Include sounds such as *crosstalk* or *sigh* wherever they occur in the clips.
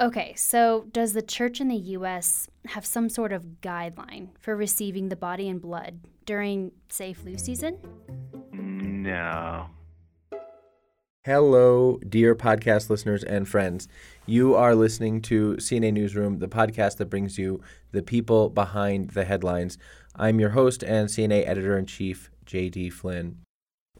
Okay, so does the church in the US have some sort of guideline for receiving the body and blood during, say, flu season? No. Hello, dear podcast listeners and friends. You are listening to CNA Newsroom, the podcast that brings you the people behind the headlines. I'm your host and CNA editor in chief, JD Flynn.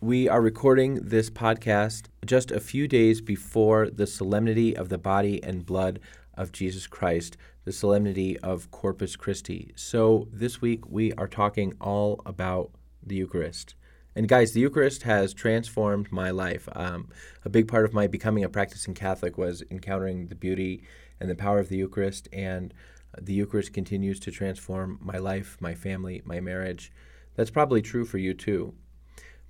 We are recording this podcast just a few days before the solemnity of the body and blood of Jesus Christ, the solemnity of Corpus Christi. So this week we are talking all about the Eucharist. And guys, the Eucharist has transformed my life. Um, a big part of my becoming a practicing Catholic was encountering the beauty and the power of the Eucharist, and the Eucharist continues to transform my life, my family, my marriage. That's probably true for you too.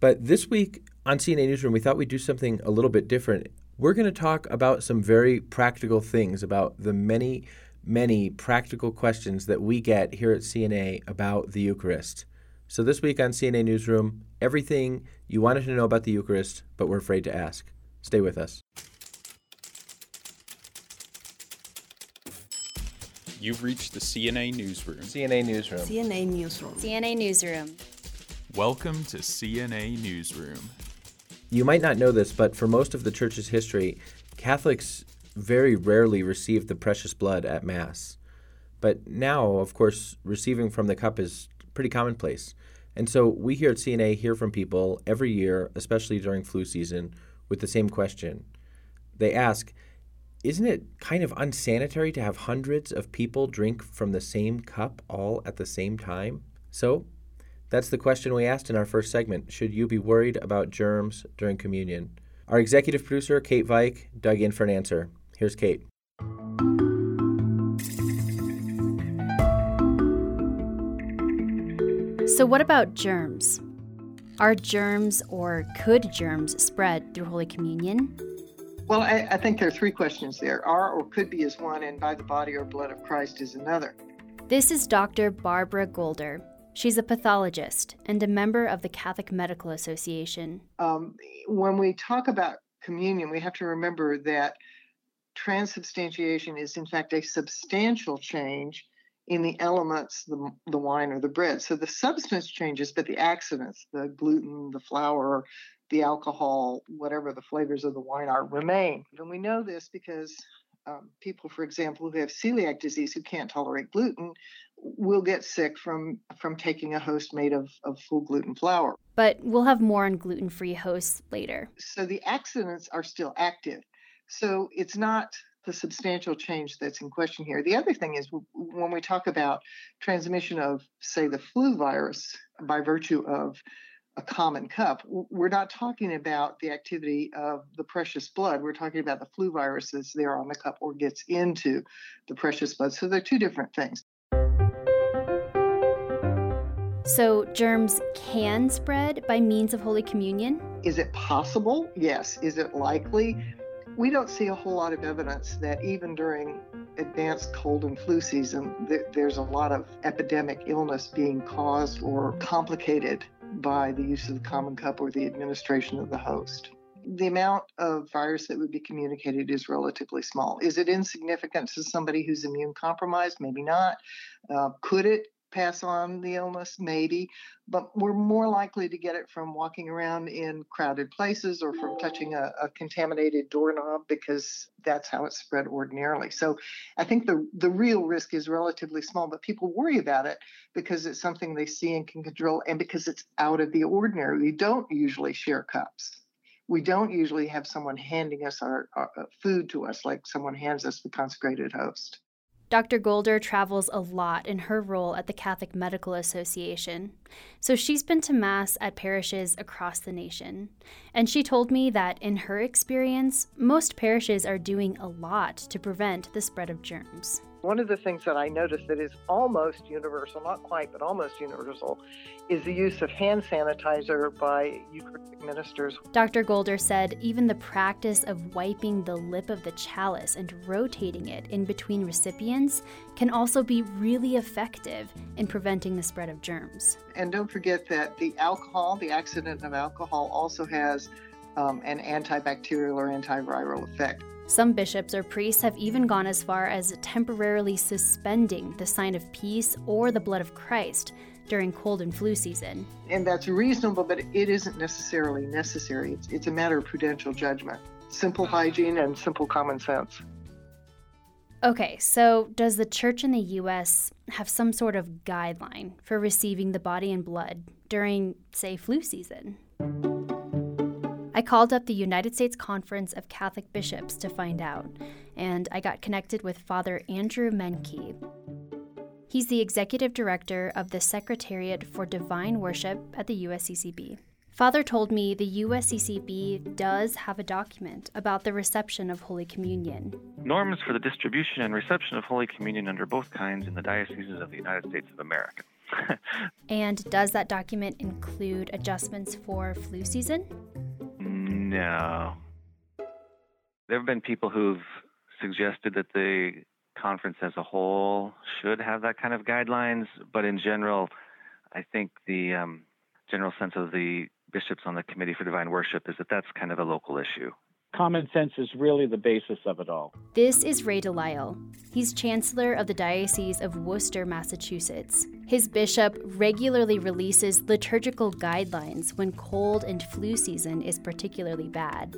But this week on CNA Newsroom, we thought we'd do something a little bit different. We're going to talk about some very practical things about the many, many practical questions that we get here at CNA about the Eucharist. So, this week on CNA Newsroom, everything you wanted to know about the Eucharist, but were afraid to ask. Stay with us. You've reached the CNA Newsroom. CNA Newsroom. CNA Newsroom. CNA Newsroom. Welcome to CNA Newsroom. You might not know this, but for most of the church's history, Catholics very rarely received the precious blood at Mass. But now, of course, receiving from the cup is pretty commonplace. And so we here at CNA hear from people every year, especially during flu season, with the same question. They ask, Isn't it kind of unsanitary to have hundreds of people drink from the same cup all at the same time? So that's the question we asked in our first segment. Should you be worried about germs during communion? Our executive producer, Kate Veik, dug in for an answer. Here's Kate. So, what about germs? Are germs or could germs spread through Holy Communion? Well, I, I, think there are three questions there. Are or could be is one, and by the body or blood of Christ is another. This is Dr. Barbara Golder. She's a pathologist and a member of the Catholic Medical Association. Um, when we talk about communion, we have to remember that transubstantiation is, in fact, a substantial change in the elements, the, the wine or the bread. So the substance changes, but the accidents, the gluten, the flour, the alcohol, whatever the flavors of the wine are, remain. And we know this because um, people, for example, who have celiac disease who can't tolerate gluten will get sick from from taking a host made of, of full gluten flour. But we'll have more on gluten-free hosts later. So the accidents are still active. So it's not the substantial change that's in question here. The other thing is when we talk about transmission of, say, the flu virus by virtue of a common cup, we're not talking about the activity of the precious blood. We're talking about the flu virus that's there on the cup or gets into the precious blood. So they're two different things. So, germs can spread by means of Holy Communion? Is it possible? Yes. Is it likely? We don't see a whole lot of evidence that even during advanced cold and flu season, th- there's a lot of epidemic illness being caused or complicated by the use of the common cup or the administration of the host. The amount of virus that would be communicated is relatively small. Is it insignificant to somebody who's immune compromised? Maybe not. Uh, could it pass on the illness, maybe, but we're more likely to get it from walking around in crowded places or from touching a, a, contaminated doorknob because that's how it's spread ordinarily. So I think the, the real risk is relatively small, but people worry about it because it's something they see and can control and because it's out of the ordinary. We don't usually share cups. We don't usually have someone handing us our, our uh, food to us like someone hands us the consecrated host. Dr. Golder travels a lot in her role at the Catholic Medical Association, so she's been to Mass at parishes across the nation. And she told me that in her experience, most parishes are doing a lot to prevent the spread of germs. One of the things that I noticed that is almost universal, not quite, but almost universal, is the use of hand sanitizer by Eucharistic ministers. Dr. Golder said even the practice of wiping the lip of the chalice and rotating it in between recipients can also be really effective in preventing the spread of germs. And don't forget that the alcohol, the accident of alcohol, also has um, an antibacterial or antiviral effect. Some bishops or priests have even gone as far as temporarily suspending the sign of peace or the blood of Christ during cold and flu season. And that's reasonable, but it isn't necessarily necessary. It's, it's a matter of prudential judgment, simple mm. hygiene, and simple common sense. Okay, so does the church in the US have some sort of guideline for receiving the body and blood during, say, flu season? I called up the United States Conference of Catholic Bishops to find out, and I got connected with Father Andrew Menke. He's the executive director of the Secretariat for Divine Worship at the USCCB. Father told me the USCCB does have a document about the reception of Holy Communion. Norms for the distribution and reception of Holy Communion under both kinds in the dioceses of the United States of America. *laughs* and does that document include adjustments for flu season? No. There have been people who've suggested that the conference as a whole should have that kind of guidelines, but in general, I think the um, general sense of the bishops on the Committee for Divine Worship is that that's kind of a local issue. Common sense is really the basis of it all. This is Ray Delisle. He's Chancellor of the Diocese of Worcester, Massachusetts. His bishop regularly releases liturgical guidelines when cold and flu season is particularly bad.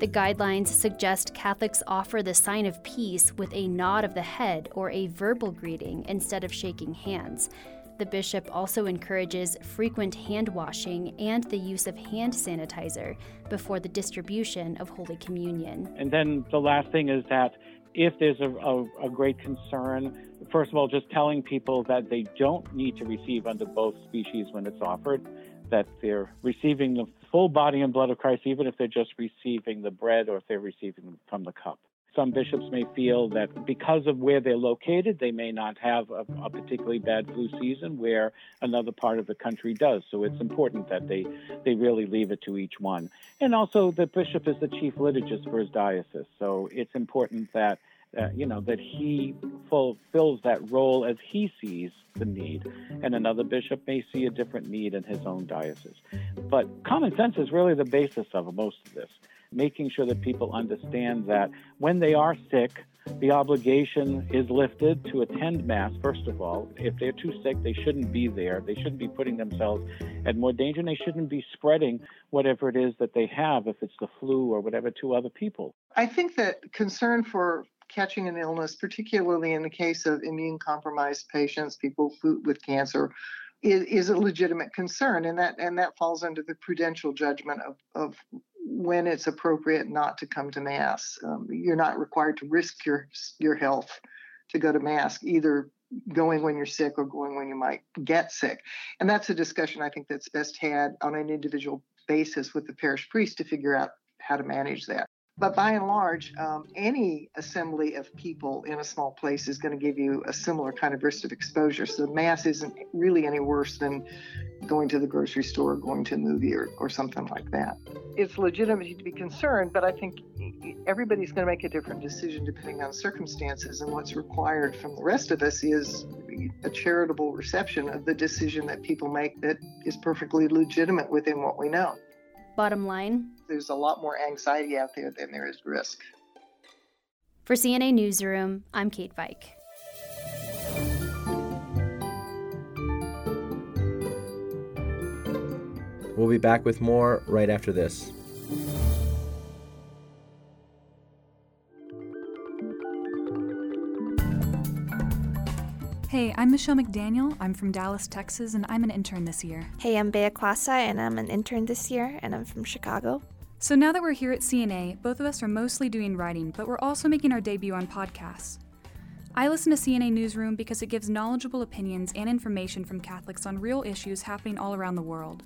The guidelines suggest Catholics offer the sign of peace with a nod of the head or a verbal greeting instead of shaking hands. The bishop also encourages frequent hand washing and the use of hand sanitizer before the distribution of Holy Communion. And then the last thing is that if there's a, a, a, great concern, first of all, just telling people that they don't need to receive under both species when it's offered, that they're receiving the full body and blood of Christ, even if they're just receiving the bread or if they're receiving from the cup. Some bishops may feel that because of where they're located, they may not have a, a, particularly bad flu season where another part of the country does. So it's important that they, they really leave it to each one. And also, the bishop is the chief liturgist for his diocese. So it's important that, uh, you know, that he fulfills that role as he sees the need. And another bishop may see a different need in his own diocese. But common sense is really the basis of most of this making sure that people understand that when they are sick, the obligation is lifted to attend Mass, first of all. If they're too sick, they shouldn't be there. They shouldn't be putting themselves at more danger, and they shouldn't be spreading whatever it is that they have, if it's the flu or whatever, to other people. I think that concern for catching an illness, particularly in the case of immune compromised patients, people with cancer, is, is, a legitimate concern, and that and that falls under the prudential judgment of, of when it's appropriate not to come to mass. Um, you're not required to risk your your health to go to mass, either going when you're sick or going when you might get sick. And that's a discussion I think that's best had on an individual basis with the parish priest to figure out how to manage that. But by and large, um, any assembly of people in a small place is going to give you a similar kind of risk of exposure. So mass isn't really any worse than going to the grocery store, or going to a movie, or, or something like that. It's legitimate to be concerned, but I think everybody's going to make a different decision depending on circumstances. And what's required from the rest of us is a charitable reception of the decision that people make that is perfectly legitimate within what we know. Bottom line there's a lot more anxiety out there than there is risk. For CNA Newsroom, I'm Kate Veik. We'll be back with more right after this. Hey, I'm Michelle McDaniel. I'm from Dallas, Texas, and I'm an intern this year. Hey, I'm Bea Kwasa, and I'm an intern this year, and I'm from Chicago. So now that we're here at CNA, both of us are mostly doing writing, but we're also making our debut on podcasts. I listen to CNA Newsroom because it gives knowledgeable opinions and information from Catholics on real issues happening all around the world.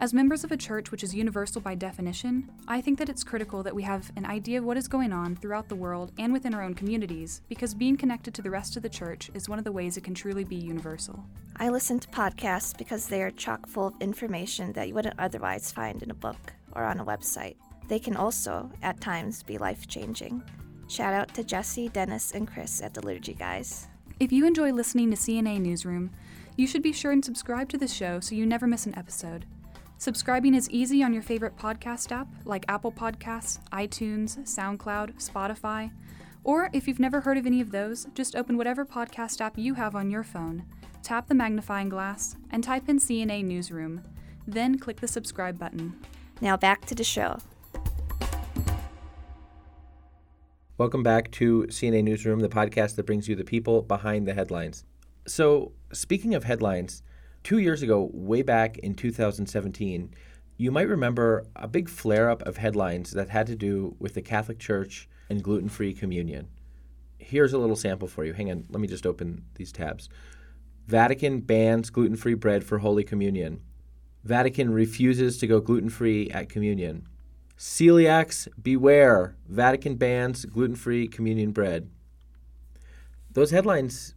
As members of a church which is universal by definition, I think that it's critical that we have an idea of what is going on throughout the world and within our own communities, because being connected to the rest of the church is one of the ways it can truly be universal. I listen to podcasts because they are chock full of information that you wouldn't otherwise find in a book or on a website. They can also, at times, be life changing. Shout out to Jesse, Dennis, and Chris at the Liturgy Guys. If you enjoy listening to CNA Newsroom, you should be sure and subscribe to the show so you never miss an episode. Subscribing is easy on your favorite podcast app like Apple Podcasts, iTunes, SoundCloud, Spotify. Or if you've never heard of any of those, just open whatever podcast app you have on your phone, tap the magnifying glass, and type in CNA Newsroom. Then click the subscribe button. Now back to the show. Welcome back to CNA Newsroom, the podcast that brings you the people behind the headlines. So, speaking of headlines, two years ago, way back in 2017, you might remember a big flare up of headlines that had to do with the Catholic Church and gluten free communion. Here's a little sample for you. Hang on, let me just open these tabs. Vatican bans gluten free bread for Holy Communion. Vatican refuses to go gluten free at communion. Celiacs, beware. Vatican bans gluten free communion bread. Those headlines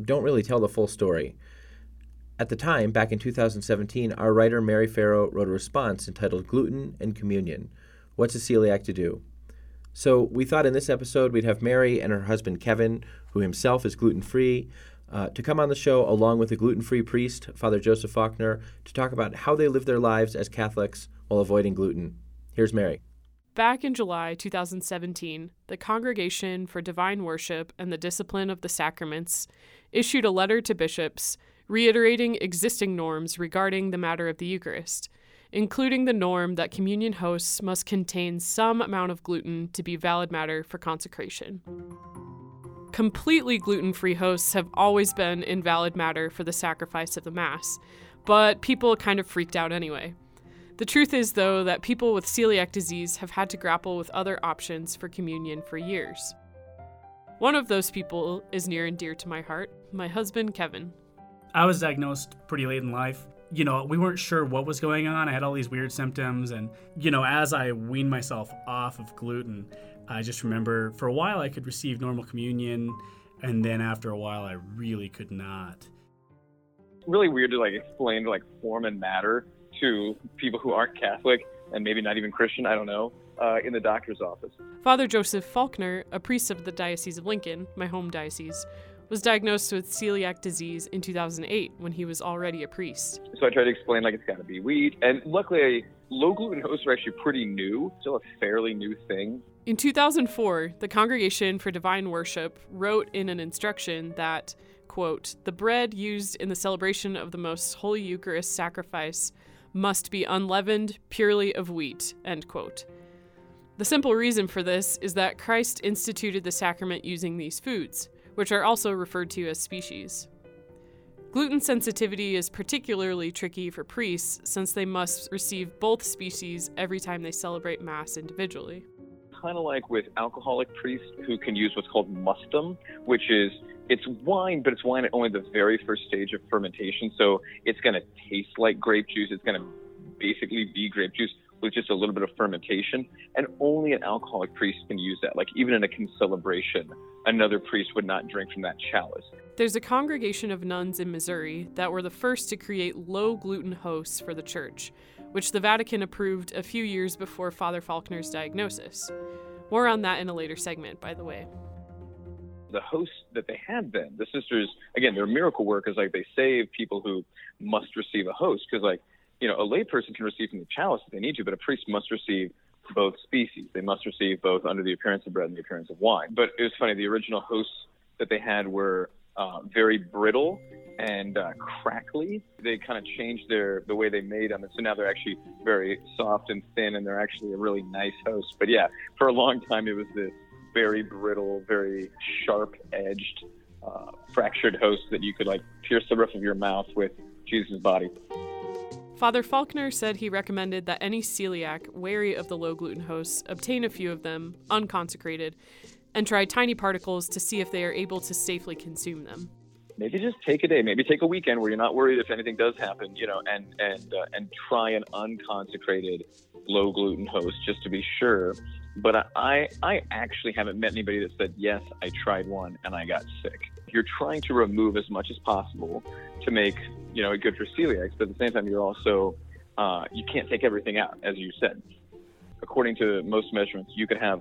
don't really tell the full story. At the time, back in 2017, our writer Mary Farrow wrote a response entitled Gluten and Communion What's a Celiac to Do? So we thought in this episode we'd have Mary and her husband Kevin, who himself is gluten free, uh, to come on the show along with a gluten free priest, Father Joseph Faulkner, to talk about how they live their lives as Catholics while avoiding gluten. Here's Mary. Back in July 2017, the Congregation for Divine Worship and the Discipline of the Sacraments issued a letter to bishops reiterating existing norms regarding the matter of the Eucharist, including the norm that communion hosts must contain some amount of gluten to be valid matter for consecration. Completely gluten free hosts have always been invalid matter for the sacrifice of the Mass, but people kind of freaked out anyway. The truth is, though, that people with celiac disease have had to grapple with other options for communion for years. One of those people is near and dear to my heart my husband, Kevin. I was diagnosed pretty late in life. You know, we weren't sure what was going on. I had all these weird symptoms. And, you know, as I weaned myself off of gluten, I just remember for a while I could receive normal communion. And then after a while, I really could not. Really weird to like explain like form and matter to people who aren't Catholic and maybe not even Christian. I don't know. Uh, in the doctor's office. Father Joseph Faulkner, a priest of the Diocese of Lincoln, my home diocese, was diagnosed with celiac disease in 2008 when he was already a priest. So I tried to explain like it's got to be wheat, and luckily low gluten hosts are actually pretty new, still a fairly new thing. In 2004, the Congregation for Divine Worship wrote in an instruction that, quote, the bread used in the celebration of the most holy Eucharist sacrifice must be unleavened, purely of wheat, end quote. The simple reason for this is that Christ instituted the sacrament using these foods which are also referred to as species. Gluten sensitivity is particularly tricky for priests since they must receive both species every time they celebrate Mass individually. Kind of like with alcoholic priests who can use what's called mustum, which is it's wine, but it's wine at only the very first stage of fermentation. So it's going to taste like grape juice. It's going to basically be grape juice with just a little bit of fermentation. And only an alcoholic priest can use that. Like even in a concelebration, another priest would not drink from that chalice. There's a congregation of nuns in Missouri that were the first to create low gluten hosts for the church, which the Vatican approved a few years before Father Faulkner's diagnosis. More on that in a later segment, by the way. The hosts that they had then, the sisters, again, their miracle work is Like they save people who must receive a host because, like, you know, a layperson can receive from the chalice if they need to, but a priest must receive both species. They must receive both under the appearance of bread and the appearance of wine. But it was funny, the original hosts that they had were uh, very brittle and uh, crackly. They kind of changed their the way they made them, and so now they're actually very soft and thin, and they're actually a really nice host. But yeah, for a long time it was this very brittle, very sharp-edged, uh, fractured host that you could like pierce the roof of your mouth with Jesus' body. Father Faulkner said he recommended that any celiac wary of the low gluten hosts obtain a few of them, unconsecrated, and try tiny particles to see if they are able to safely consume them. Maybe just take a day, maybe take a weekend where you're not worried if anything does happen, you know, and and uh, and try an unconsecrated low gluten host just to be sure. But I I actually haven't met anybody that said yes, I tried one and I got sick. You're trying to remove as much as possible to make you know good for celiacs, but at the same time you're also uh, you can't take everything out, as you said. According to most measurements, you could have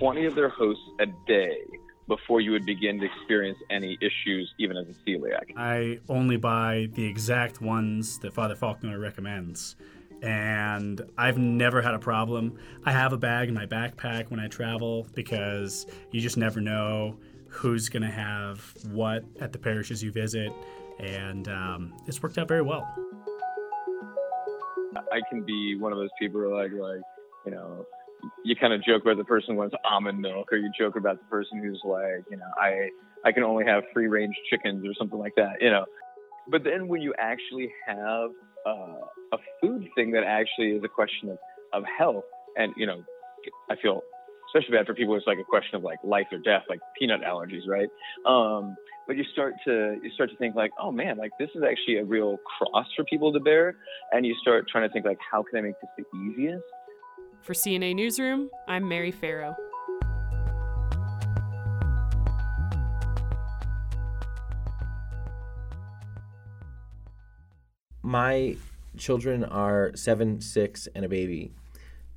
20 of their hosts a day before you would begin to experience any issues, even as a celiac. I only buy the exact ones that Father Faulkner recommends. and I've never had a problem. I have a bag in my backpack when I travel because you just never know who's going to have what at the parishes you visit, and um, it's worked out very well. I can be one of those people who like, like, you know, you kind of joke about the person who wants almond milk, or you joke about the person who's like, you know, I I can only have free range chickens or something like that, you know. But then when you actually have uh, a food thing that actually is a question of, of health, and you know, I feel especially bad for people. It's like a question of like life or death, like peanut allergies, right? Um, but you start to you start to think like, oh man, like this is actually a real cross for people to bear, and you start trying to think like, how can I make this the easiest? For CNA Newsroom, I'm Mary Farrow. My children are seven, six, and a baby.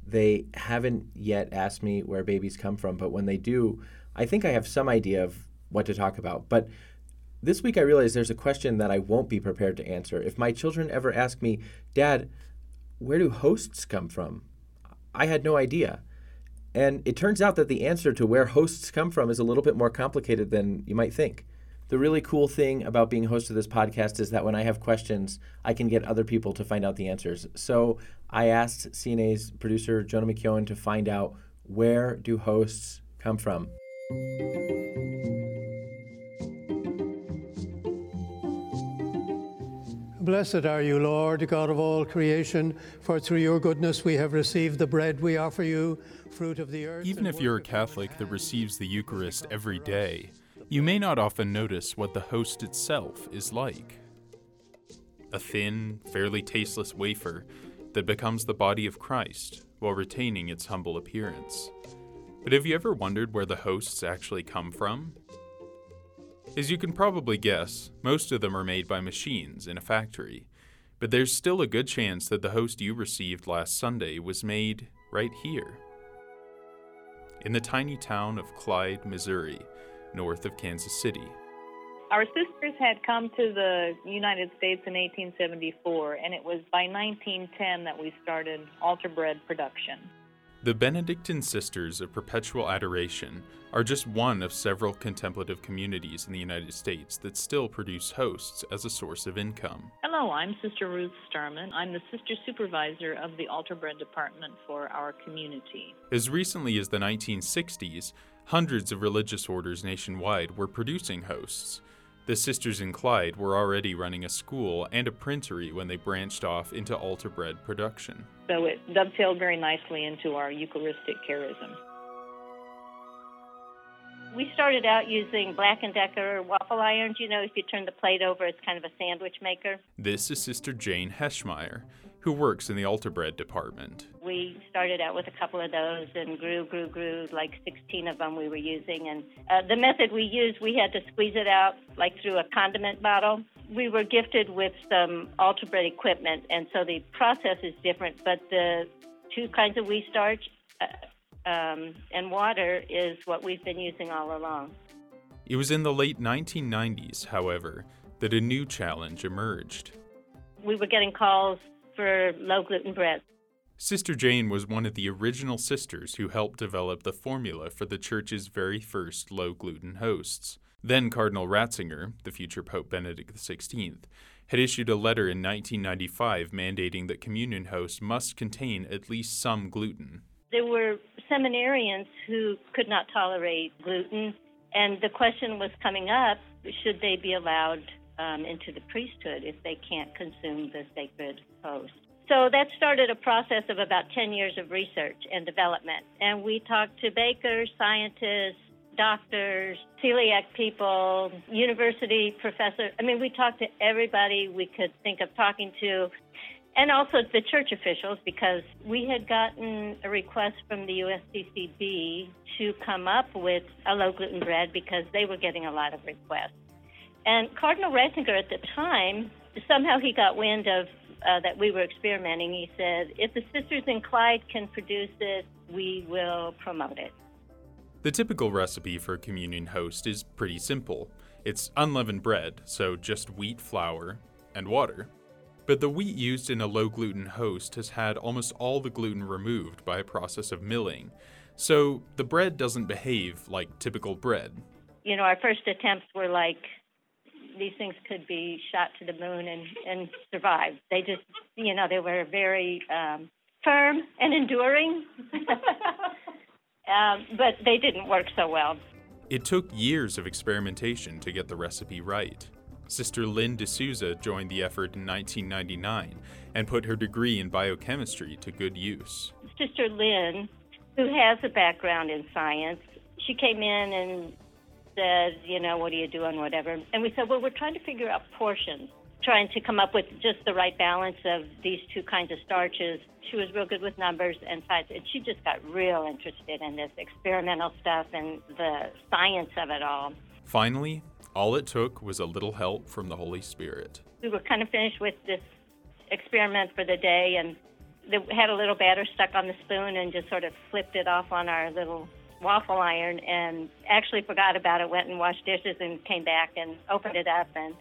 They haven't yet asked me where babies come from, but when they do, I think I have some idea of what to talk about. But this week I realized there's a question that I won't be prepared to answer. If my children ever ask me, Dad, where do hosts come from? I had no idea. And it turns out that the answer to where hosts come from is a little bit more complicated than you might think. The really cool thing about being host of this podcast is that when I have questions, I can get other people to find out the answers. So I asked CNA's producer, Jonah McKeown, to find out where do hosts come from. Blessed are you, Lord, God of all creation, for through your goodness we have received the bread we offer you, fruit of the earth. Even if you're a work of your Catholic that receives the Eucharist every day, you may not often notice what the host itself is like. A thin, fairly tasteless wafer that becomes the body of Christ while retaining its humble appearance. But have you ever wondered where the hosts actually come from? As you can probably guess, most of them are made by machines in a factory, but there's still a good chance that the host you received last Sunday was made right here. In the tiny town of Clyde, Missouri, north of Kansas City. Our sisters had come to the United States in 1874, and it was by 1910 that we started altar bread production. The Benedictine Sisters of Perpetual Adoration are just one of several contemplative communities in the United States that still produce hosts as a source of income. Hello, I'm Sister Ruth Starman. I'm the sister supervisor of the altar bread department for our community. As recently as the 1960s, hundreds of religious orders nationwide were producing hosts. The Sisters in Clyde were already running a school and a printery when they branched off into altar bread production. So it dovetailed very nicely into our Eucharistic charism. We started out using Black & Decker waffle irons. You know, if you turn the plate over, it's kind of a sandwich maker. This is Sister Jane Heschmeyer, who works in the altar bread department. We started out with a couple of those and grew, grew, grew, like 16 of them we were using. And uh, the method we used, we had to squeeze it out like through a condiment bottle. We were gifted with some altar bread equipment, and so the process is different, but the two kinds of wheat starch uh, um, and water is what we've been using all along. It was in the late 1990s, however, that a new challenge emerged. We were getting calls for low gluten bread. Sister Jane was one of the original sisters who helped develop the formula for the church's very first low gluten hosts. Then Cardinal Ratzinger, the future Pope Benedict XVI, had issued a letter in 1995 mandating that communion hosts must contain at least some gluten. There were seminarians who could not tolerate gluten, and the question was coming up should they be allowed um, into the priesthood if they can't consume the sacred host? So that started a process of about 10 years of research and development. And we talked to bakers, scientists, doctors, celiac people, university professors. I mean, we talked to everybody we could think of talking to, and also the church officials because we had gotten a request from the USCCB to come up with a low gluten bread because they were getting a lot of requests. And Cardinal Ratzinger at the time, somehow he got wind of uh, that we were experimenting. He said, if the Sisters in Clyde can produce this, we will promote it. The typical recipe for a communion host is pretty simple. It's unleavened bread, so just wheat flour and water. But the wheat used in a low gluten host has had almost all the gluten removed by a process of milling, so the bread doesn't behave like typical bread. You know, our first attempts were like these things could be shot to the moon and, and survive. They just, you know, they were very um, firm and enduring, *laughs* um, but they didn't work so well. It took years of experimentation to get the recipe right. Sister Lynn D'Souza joined the effort in 1999 and put her degree in biochemistry to good use. Sister Lynn who has a background in science, she came in and said, you know, what are you doing, whatever. And we said, well, we're trying to figure out portions, trying to come up with just the right balance of these two kinds of starches. She was real good with numbers and size, and she just got real interested in this experimental stuff and the science of it all. Finally, all it took was a little help from the Holy Spirit. We were kind of finished with this experiment for the day, and they had a little batter stuck on the spoon and just sort of flipped it off on our little waffle iron and actually forgot about it, went and washed dishes and came back and opened it up and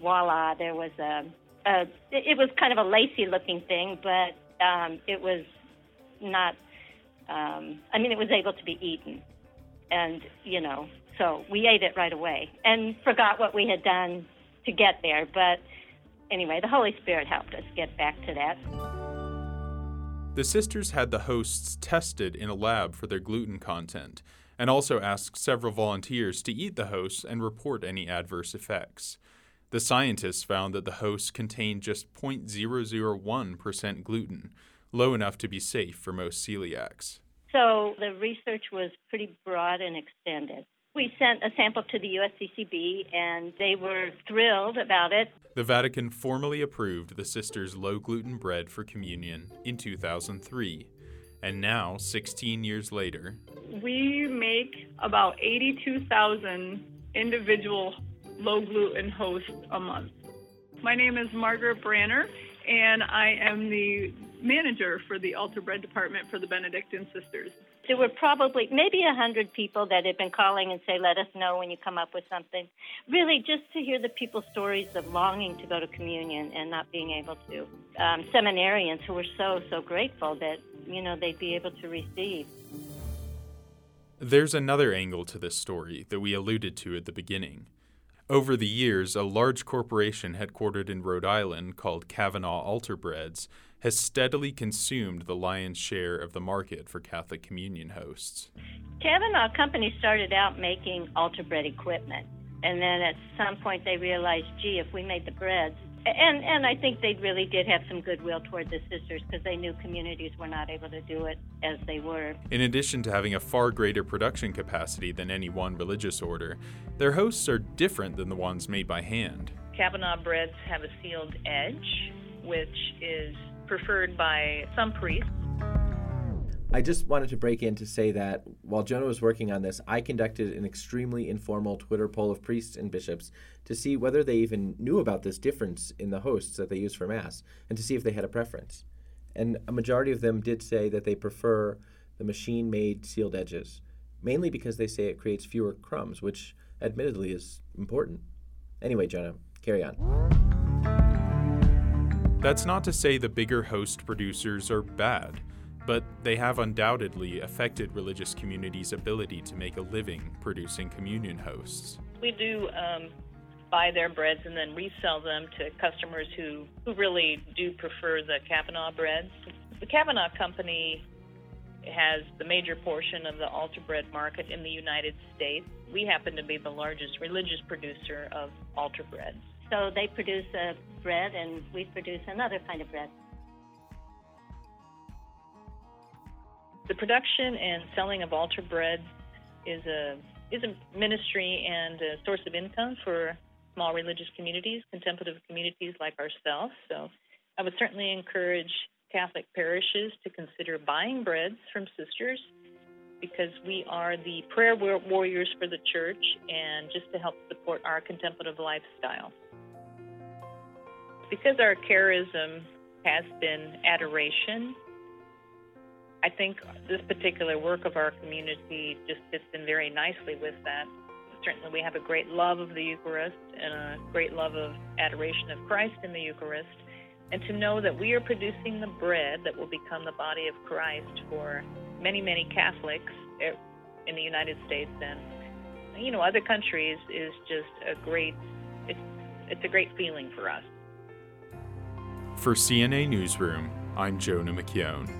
voila, there was a, a it was kind of a lacy looking thing, but um, it was not, um, I mean, it was able to be eaten. And, you know, so we ate it right away and forgot what we had done to get there. But anyway, the Holy Spirit helped us get back to that. The sisters had the hosts tested in a lab for their gluten content, and also asked several volunteers to eat the hosts and report any adverse effects. The scientists found that the hosts contained just 0.001% gluten, low enough to be safe for most celiacs. So the research was pretty broad and extended. We sent a sample to the USCCB and they were thrilled about it. The Vatican formally approved the sisters' low gluten bread for communion in 2003. And now, 16 years later, we make about 82,000 individual low gluten hosts a month. My name is Margaret Branner, and I am the manager for the altar bread department for the Benedictine Sisters there were probably maybe a hundred people that had been calling and say, "Let us know when you come up with something." Really, just to hear the people's stories of longing to go to communion and not being able to. Um, seminarians who were so so grateful that you know they'd be able to receive. There's another angle to this story that we alluded to at the beginning. Over the years, a large corporation headquartered in Rhode Island called Cavanagh Altar Breads has steadily consumed the lion's share of the market for Catholic communion hosts. Cavanagh Company started out making altar bread equipment, and then at some point they realized, gee, if we made the breads, and and I think they really did have some goodwill toward the sisters because they knew communities were not able to do it as they were. In addition to having a far greater production capacity than any one religious order, their hosts are different than the ones made by hand. Cavanagh breads have a sealed edge, which is preferred by some priests. I just wanted to break in to say that while Jonah was working on this, I conducted an extremely informal Twitter poll of priests and bishops to see whether they even knew about this difference in the hosts that they use for Mass and to see if they had a preference. And a majority of them did say that they prefer the machine made sealed edges, mainly because they say it creates fewer crumbs, which admittedly is important. Anyway, Jonah, carry on. That's not to say the bigger host producers are bad, but they have undoubtedly affected religious communities' ability to make a living producing communion hosts. We do um, buy their breads and then resell them to customers who, who really do prefer the Cavanagh breads. The Cavanagh Company has the major portion of the altar bread market in the United States. We happen to be the largest religious producer of altar breads. So they produce a bread, and we produce another kind of bread. The production and selling of altar bread is a is a ministry and a source of income for small religious communities, contemplative communities like ourselves. So I would certainly encourage Catholic parishes to consider buying breads from sisters because we are the prayer warriors for the church and just to help support our contemplative lifestyle. Because our charism has been adoration, I think this particular work of our community just fits in very nicely with that. Certainly, we have a great love of the Eucharist and a great love of adoration of Christ in the Eucharist. and to know that we are producing the bread that will become the body of Christ for many, many Catholics eh, in the United States and you know other countries is just a great it's it's a great feeling for us. For CNA Newsroom, I'm Jonah McKeown.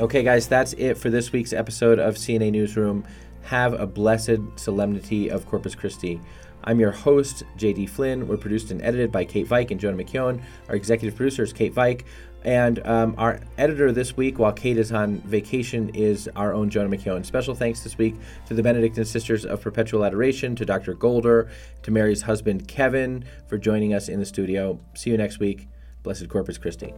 Okay, guys, that's it for this week's episode of CNA Newsroom. Have a blessed solemnity of Corpus Christi. I'm your host, JD Flynn. We're produced and edited by Kate Veik and Jonah McKeown. Our executive producer is Kate Veik. And um, our editor this week, while Kate is on vacation, is our own Jonah McKeown. Special thanks this week to the Benedictine Sisters of Perpetual Adoration, to Dr. Golder, to Mary's husband, Kevin, for joining us in the studio. See you next week. Blessed Corpus Christi.